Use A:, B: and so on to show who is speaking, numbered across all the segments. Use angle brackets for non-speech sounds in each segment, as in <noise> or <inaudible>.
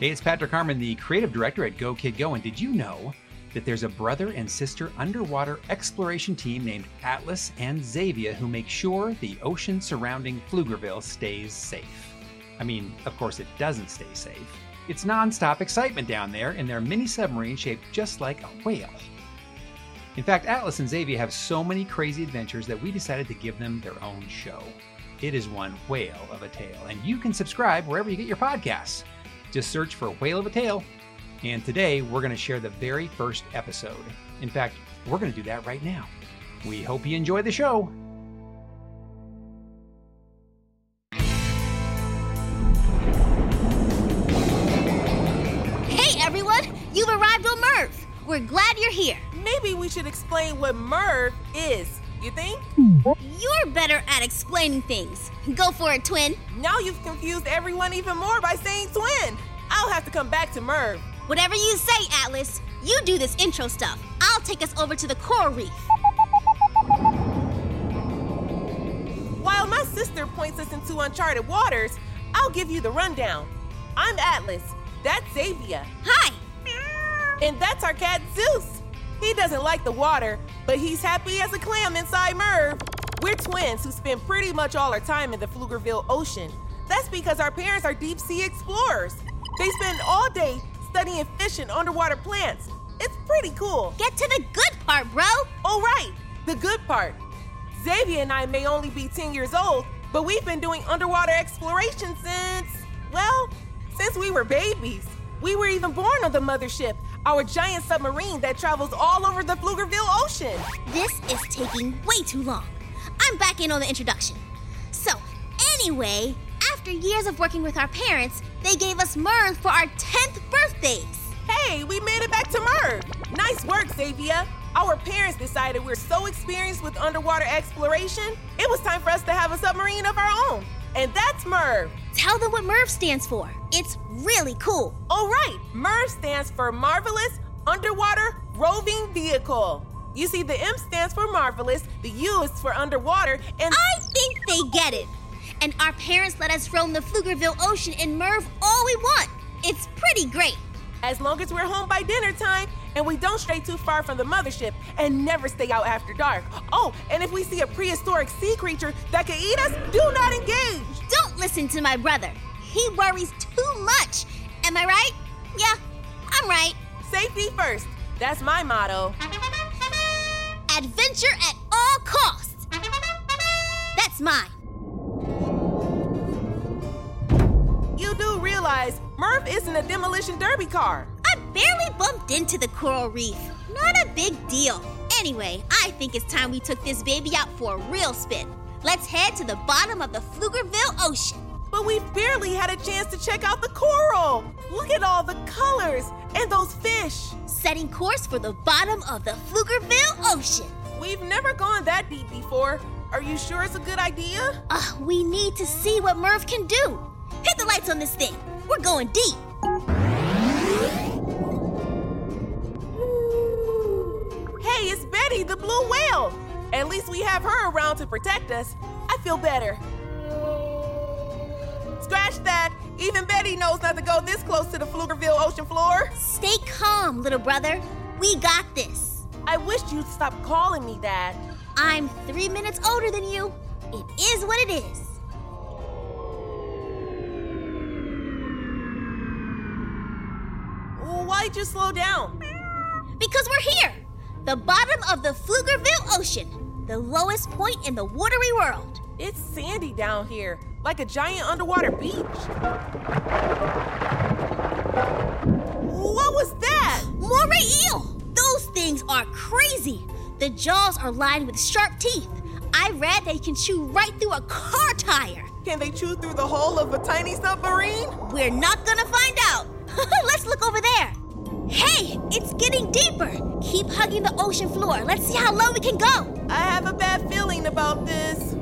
A: Hey, it's Patrick Harmon, the creative director at Go Kid Go, and did you know that there's a brother and sister underwater exploration team named Atlas and Xavia who make sure the ocean surrounding Pflugerville stays safe? I mean, of course, it doesn't stay safe. It's nonstop excitement down there in their mini submarine shaped just like a whale. In fact, Atlas and Xavia have so many crazy adventures that we decided to give them their own show. It is one whale of a tale, and you can subscribe wherever you get your podcasts. Just search for Whale of a Tale, and today we're going to share the very first episode. In fact, we're going to do that right now. We hope you enjoy the show.
B: Hey everyone, you've arrived on Merv. We're glad you're here.
C: Maybe we should explain what MERV is. You think?
B: You're better at explaining things. Go for it, twin.
C: Now you've confused everyone even more by saying twin. I'll have to come back to MERV.
B: Whatever you say, Atlas, you do this intro stuff. I'll take us over to the coral reef.
C: While my sister points us into uncharted waters, I'll give you the rundown. I'm Atlas. That's Xavia.
B: Hi.
C: And that's our cat Zeus. He doesn't like the water, but he's happy as a clam inside Merv. We're twins who spend pretty much all our time in the Pflugerville Ocean. That's because our parents are deep sea explorers. They spend all day studying fish and underwater plants. It's pretty cool.
B: Get to the good part, bro.
C: All right, the good part. Xavier and I may only be 10 years old, but we've been doing underwater exploration since, well, since we were babies. We were even born on the mothership, our giant submarine that travels all over the Pflugerville Ocean.
B: This is taking way too long. I'm back in on the introduction. So, anyway, after years of working with our parents, they gave us Merv for our 10th birthdays.
C: Hey, we made it back to Merv. Nice work, Xavier. Our parents decided we're so experienced with underwater exploration, it was time for us to have a submarine of our own. And that's Merv.
B: Tell them what Merv stands for. It's really cool.
C: All right, MERV stands for Marvelous Underwater Roving Vehicle. You see, the M stands for marvelous, the U is for underwater, and
B: I think they get it. And our parents let us roam the Pflugerville Ocean in Merv all we want. It's pretty great.
C: as long as we're home by dinner time and we don't stray too far from the mothership and never stay out after dark. Oh, and if we see a prehistoric sea creature that can eat us, do not engage.
B: Don't listen to my brother. He worries too much. Am I right? Yeah, I'm right.
C: Safety first. That's my motto.
B: Adventure at all costs. That's mine.
C: You do realize Merv isn't a demolition derby car.
B: I barely bumped into the coral reef. Not a big deal. Anyway, I think it's time we took this baby out for a real spin. Let's head to the bottom of the Pflugerville Ocean.
C: But we barely had a chance to check out the coral. Look at all the colors and those fish.
B: Setting course for the bottom of the Pflugerville Ocean.
C: We've never gone that deep before. Are you sure it's a good idea?
B: Uh, we need to see what Merv can do. Hit the lights on this thing. We're going deep.
C: The blue whale. At least we have her around to protect us. I feel better. Scratch that. Even Betty knows not to go this close to the Pflugerville ocean floor.
B: Stay calm, little brother. We got this.
C: I wish you'd stop calling me that.
B: I'm three minutes older than you. It is what it is.
C: Why'd you slow down?
B: Because we're here. The bottom of the Pflugerville Ocean. The lowest point in the watery world.
C: It's sandy down here, like a giant underwater beach. What was that?
B: Moray eel! Those things are crazy. The jaws are lined with sharp teeth. I read they can chew right through a car tire.
C: Can they chew through the hull of a tiny submarine?
B: We're not gonna find out. <laughs> Let's look over there. Hey, it's getting deeper. Keep hugging the ocean floor. Let's see how low we can go.
C: I have a bad feeling about this.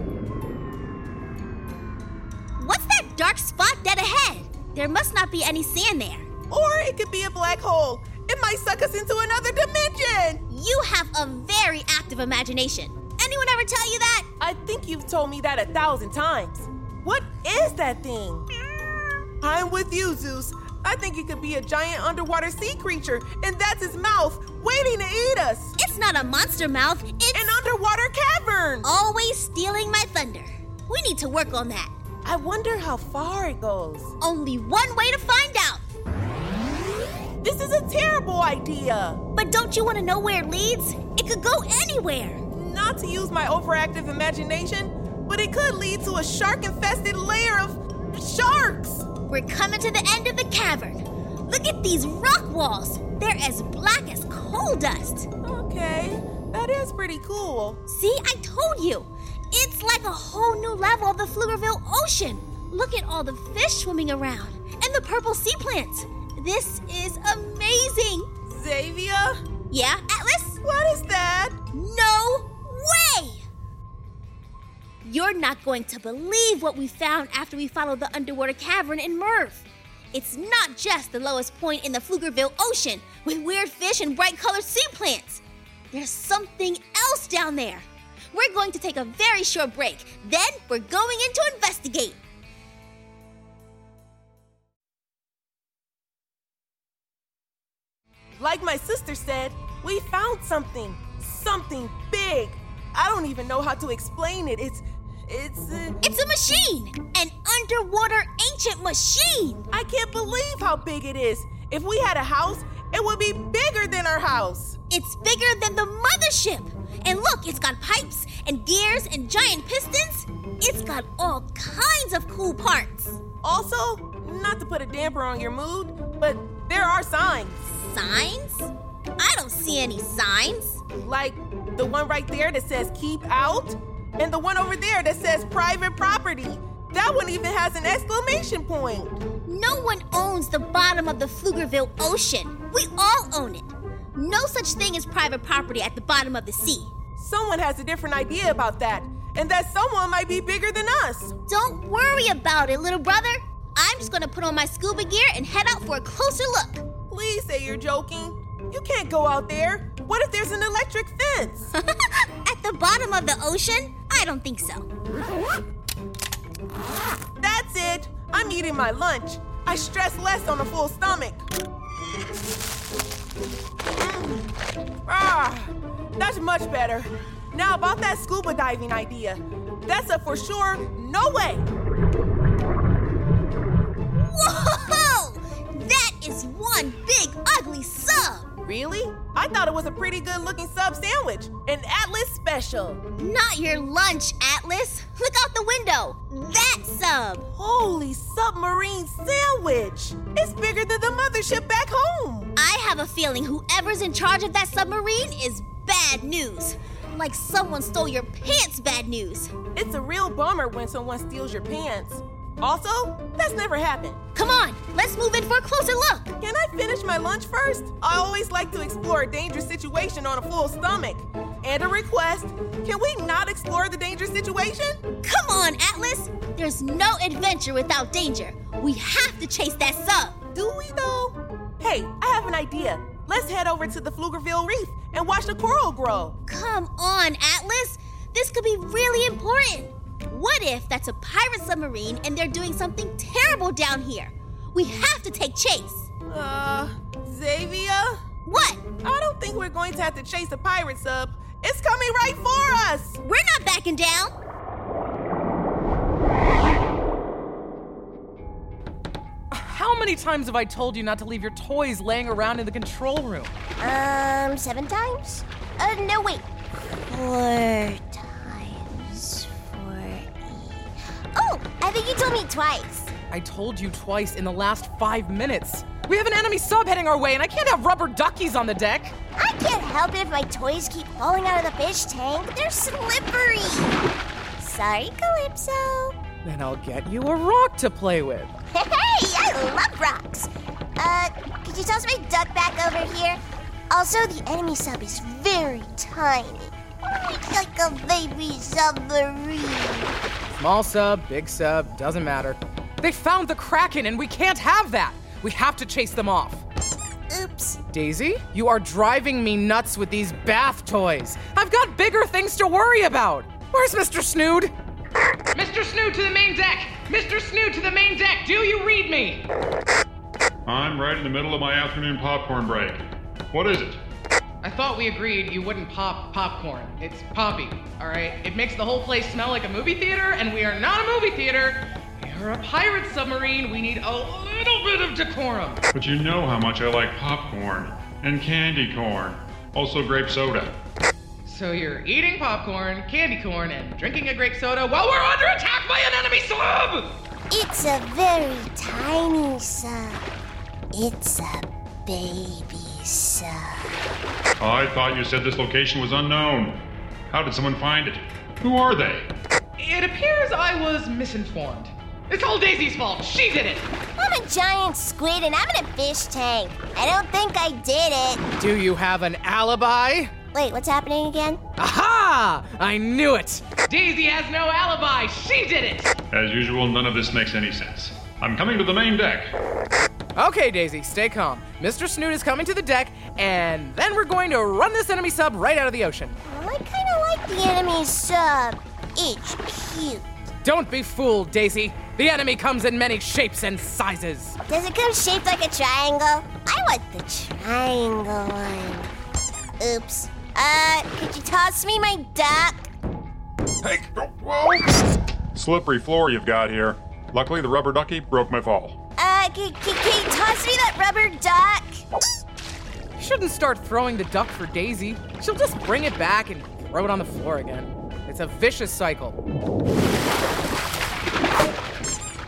B: What's that dark spot dead ahead? There must not be any sand there.
C: Or it could be a black hole. It might suck us into another dimension.
B: You have a very active imagination. Anyone ever tell you that?
C: I think you've told me that a thousand times. What is that thing? <laughs> I'm with you, Zeus. I think it could be a giant underwater sea creature, and that's its mouth, waiting to eat us.
B: It's not a monster mouth, it's
C: An underwater cavern.
B: always stealing my thunder. We need to work on that.
C: I wonder how far it goes.
B: Only one way to find out.
C: This is a terrible idea.
B: But don't you want to know where it leads? It could go anywhere.
C: Not to use my overactive imagination, but it could lead to a shark infested layer of sharks.
B: We're coming to the end of the cavern. Look at these rock walls. They're as black as coal dust.
C: Okay, that is pretty cool.
B: See, I told you. It's like a whole new level of the Pflugerville Ocean. Look at all the fish swimming around and the purple sea plants. This is amazing.
C: Xavier,
B: Yeah, Atlas?
C: what is that?
B: No! You're not going to believe what we found after we followed the underwater cavern in Merv. It's not just the lowest point in the Pflugerville Ocean with weird fish and bright colored sea plants. There's something else down there. We're going to take a very short break. Then we're going in to investigate.
C: Like my sister said, we found something. Something big. I don't even know how to explain it. It's. It's. Uh,
B: It's a machine! An underwater ancient machine!
C: I can't believe how big it is. If we had a house, it would be bigger than our house.
B: It's bigger than the mothership. And look, it's got pipes and gears and giant pistons. It's got all kinds of cool parts.
C: Also, not to put a damper on your mood, but there are signs.
B: Signs? I don't see any signs.
C: Like the one right there that says keep out, and the one over there that says private property. That one even has an exclamation point.
B: No one owns the bottom of the Pflugerville Ocean. We all own it. No such thing as private property at the bottom of the sea.
C: Someone has a different idea about that, and that someone might be bigger than us.
B: Don't worry about it, little brother. I'm just gonna put on my scuba gear and head out for a closer look.
C: Please say you're joking. You can't go out there. What if there's an electric fence? <laughs>
B: At the bottom of the ocean? I don't think so.
C: That's it. I'm eating my lunch. I stress less on a full stomach. Ah, that's much better. Now about that scuba diving idea. That's a for sure no way. Really? I thought it was a pretty good looking sub sandwich. An Atlas special.
B: Not your lunch, Atlas! Look out the window! That sub!
C: Holy submarine sandwich! It's bigger than the mothership back home.
B: I have a feeling whoever's in charge of that submarine is bad news. Like someone stole your pants bad news.
C: It's a real bummer when someone steals your pants. Also, that's never happened.
B: Come on, let's move in for a closer look.
C: Can I finish my lunch first? I always like to explore a dangerous situation on a full stomach. And a request can we not explore the dangerous situation?
B: Come on, Atlas! There's no adventure without danger. We have to chase that sub.
C: Do we though? Hey, I have an idea. Let's head over to the Pflugerville Reef and watch the coral grow.
B: Come on, Atlas! This could be really important. What if that's a pirate submarine and they're doing something terrible down here? We have to take chase.
C: Uh, Xavier?
B: What?
C: I don't think we're going to have to chase a pirate sub. It's coming right for us.
B: We're not backing down.
D: How many times have I told you not to leave your toys laying around in the control room?
E: Um, seven times? Uh, no, wait. Four I think you told me twice.
D: I told you twice in the last five minutes. We have an enemy sub heading our way, and I can't have rubber duckies on the deck.
E: I can't help it if my toys keep falling out of the fish tank. They're slippery. Sorry, Calypso.
D: Then I'll get you a rock to play with. <laughs>
E: Hey, I love rocks. Uh, could you toss my duck back over here? Also, the enemy sub is very tiny. It's like a baby submarine.
D: Small sub, big sub, doesn't matter. They found the Kraken, and we can't have that. We have to chase them off.
E: Oops.
D: Daisy, you are driving me nuts with these bath toys. I've got bigger things to worry about. Where's Mr. Snood? Mr. Snood to the main deck! Mr. Snood to the main deck! Do you read me?
F: I'm right in the middle of my afternoon popcorn break. What is it?
D: I thought we agreed you wouldn't pop popcorn. It's poppy, all right? It makes the whole place smell like a movie theater, and we are not a movie theater. We're a pirate submarine. We need a little bit of decorum.
F: But you know how much I like popcorn and candy corn. Also grape soda.
D: So you're eating popcorn, candy corn, and drinking a grape soda while we're under attack by an enemy sub!
E: It's a very tiny sub. It's a baby sub.
F: Oh, I thought you said this location was unknown. How did someone find it? Who are they?
D: It appears I was misinformed. It's all Daisy's fault. She did it.
E: I'm a giant squid and I'm in a fish tank. I don't think I did it.
D: Do you have an alibi?
E: Wait, what's happening again?
D: Aha! I knew it. Daisy has no alibi. She did it.
F: As usual, none of this makes any sense. I'm coming to the main deck.
D: Okay, Daisy, stay calm. Mr. Snoot is coming to the deck, and then we're going to run this enemy sub right out of the ocean.
E: Well, I kind of like the enemy sub. It's cute.
D: Don't be fooled, Daisy. The enemy comes in many shapes and sizes.
E: Does it come shaped like a triangle? I want the triangle one. Oops. Uh, could you toss me my duck?
F: Hey, whoa! Slippery floor you've got here. Luckily, the rubber ducky broke my fall.
E: Uh, can, can, can you toss me that rubber duck?
D: You shouldn't start throwing the duck for Daisy. She'll just bring it back and throw it on the floor again. It's a vicious cycle.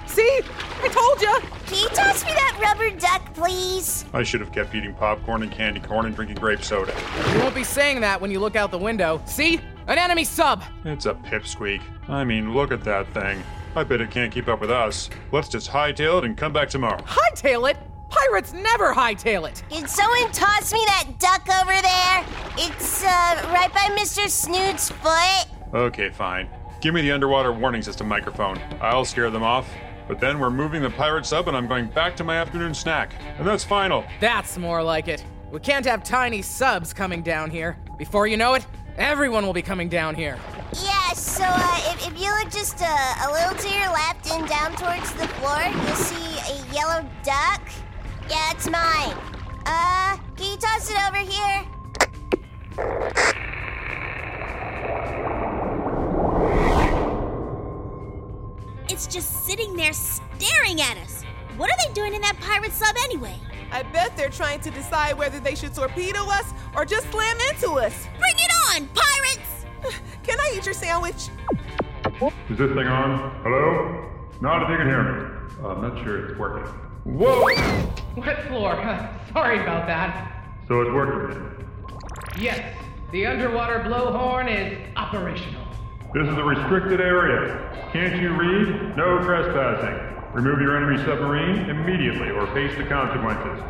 D: See? I told you.
E: Can you toss me that rubber duck, please?
F: I should have kept eating popcorn and candy corn and drinking grape soda.
D: You won't be saying that when you look out the window. See? An enemy sub!
F: It's a pipsqueak. I mean, look at that thing. I bet it can't keep up with us. Let's just hightail it and come back tomorrow.
D: Hightail it? Pirates never hightail it!
E: Can someone toss me that duck over there? It's, uh, right by Mr. Snoot's foot.
F: Okay, fine. Give me the underwater warning system microphone. I'll scare them off. But then we're moving the pirate sub and I'm going back to my afternoon snack. And that's final.
D: That's more like it. We can't have tiny subs coming down here. Before you know it, everyone will be coming down here.
E: Yeah, so, uh, if, if you look just uh, a little to your left and down towards the floor, you'll see a yellow duck. Yeah, it's mine. Uh, can you toss it over here?
B: It's just sitting there staring at us. What are they doing in that pirate sub anyway?
C: I bet they're trying to decide whether they should torpedo us or just slam into us.
B: Bring it on, pirates!
C: Can I eat your sandwich?
F: Is this thing on? Hello? Not if you can hear me. Uh, I'm not sure it's working. Whoa!
D: Wet floor. <laughs> Sorry about that.
F: So it's working then.
D: Yes, the underwater blowhorn is operational.
F: This is a restricted area. Can't you read? No trespassing. Remove your enemy submarine immediately or face the consequences.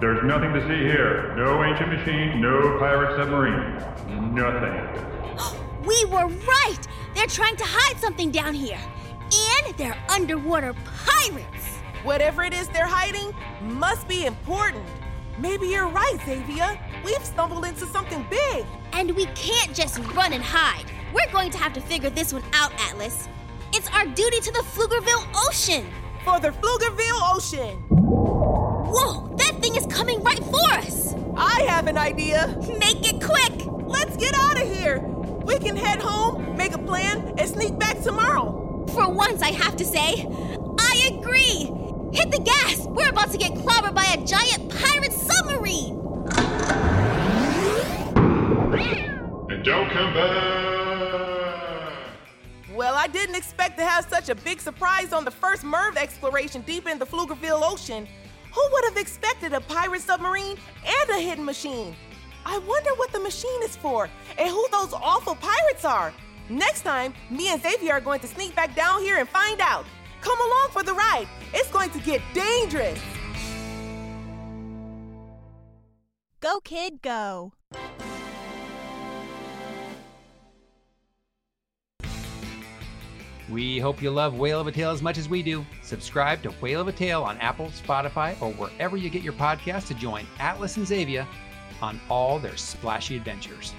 F: There's nothing to see here. No ancient machine, no pirate submarine. Nothing. <gasps> <laughs>
B: We were right! They're trying to hide something down here. And they're underwater pirates!
C: Whatever it is they're hiding must be important. Maybe you're right, Xavier. We've stumbled into something big.
B: And we can't just run and hide. We're going to have to figure this one out, Atlas. It's our duty to the Pflugerville Ocean.
C: For the Pflugerville Ocean.
B: Whoa, that thing is coming right for us.
C: I have an idea.
B: Make it quick.
C: Let's get out of here. We can head home, make a plan, and sneak back tomorrow.
B: For once, I have to say, I agree. Hit the gas. We're about to get clobbered by a giant pirate submarine.
F: And don't come back!
C: Well, I didn't expect to have such a big surprise on the first MERV exploration deep in the Pflugerville Ocean. Who would have expected a pirate submarine and a hidden machine? I wonder what the machine is for and who those awful pirates are. Next time, me and Xavier are going to sneak back down here and find out. Come along for the ride. It's going to get dangerous.
G: Go, kid, go.
A: We hope you love Whale of a Tale as much as we do. Subscribe to Whale of a Tale on Apple, Spotify, or wherever you get your podcast to join Atlas and Xavier on all their splashy adventures.